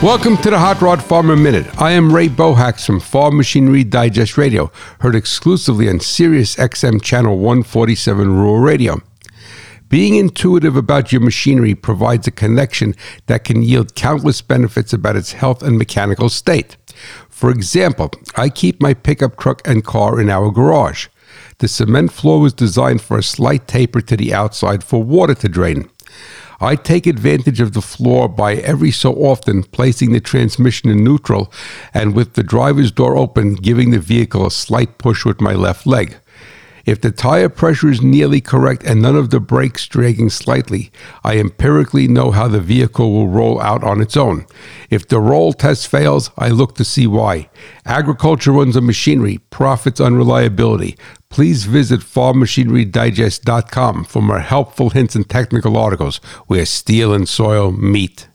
Welcome to the Hot Rod Farmer Minute. I am Ray Bohacz from Farm Machinery Digest Radio, heard exclusively on Sirius XM Channel 147 Rural Radio. Being intuitive about your machinery provides a connection that can yield countless benefits about its health and mechanical state. For example, I keep my pickup truck and car in our garage. The cement floor was designed for a slight taper to the outside for water to drain. I take advantage of the floor by every so often placing the transmission in neutral and with the driver's door open, giving the vehicle a slight push with my left leg. If the tire pressure is nearly correct and none of the brakes dragging slightly, I empirically know how the vehicle will roll out on its own. If the roll test fails, I look to see why. Agriculture runs on machinery, profits on reliability. Please visit farmmachinerydigest.com for more helpful hints and technical articles where steel and soil meet.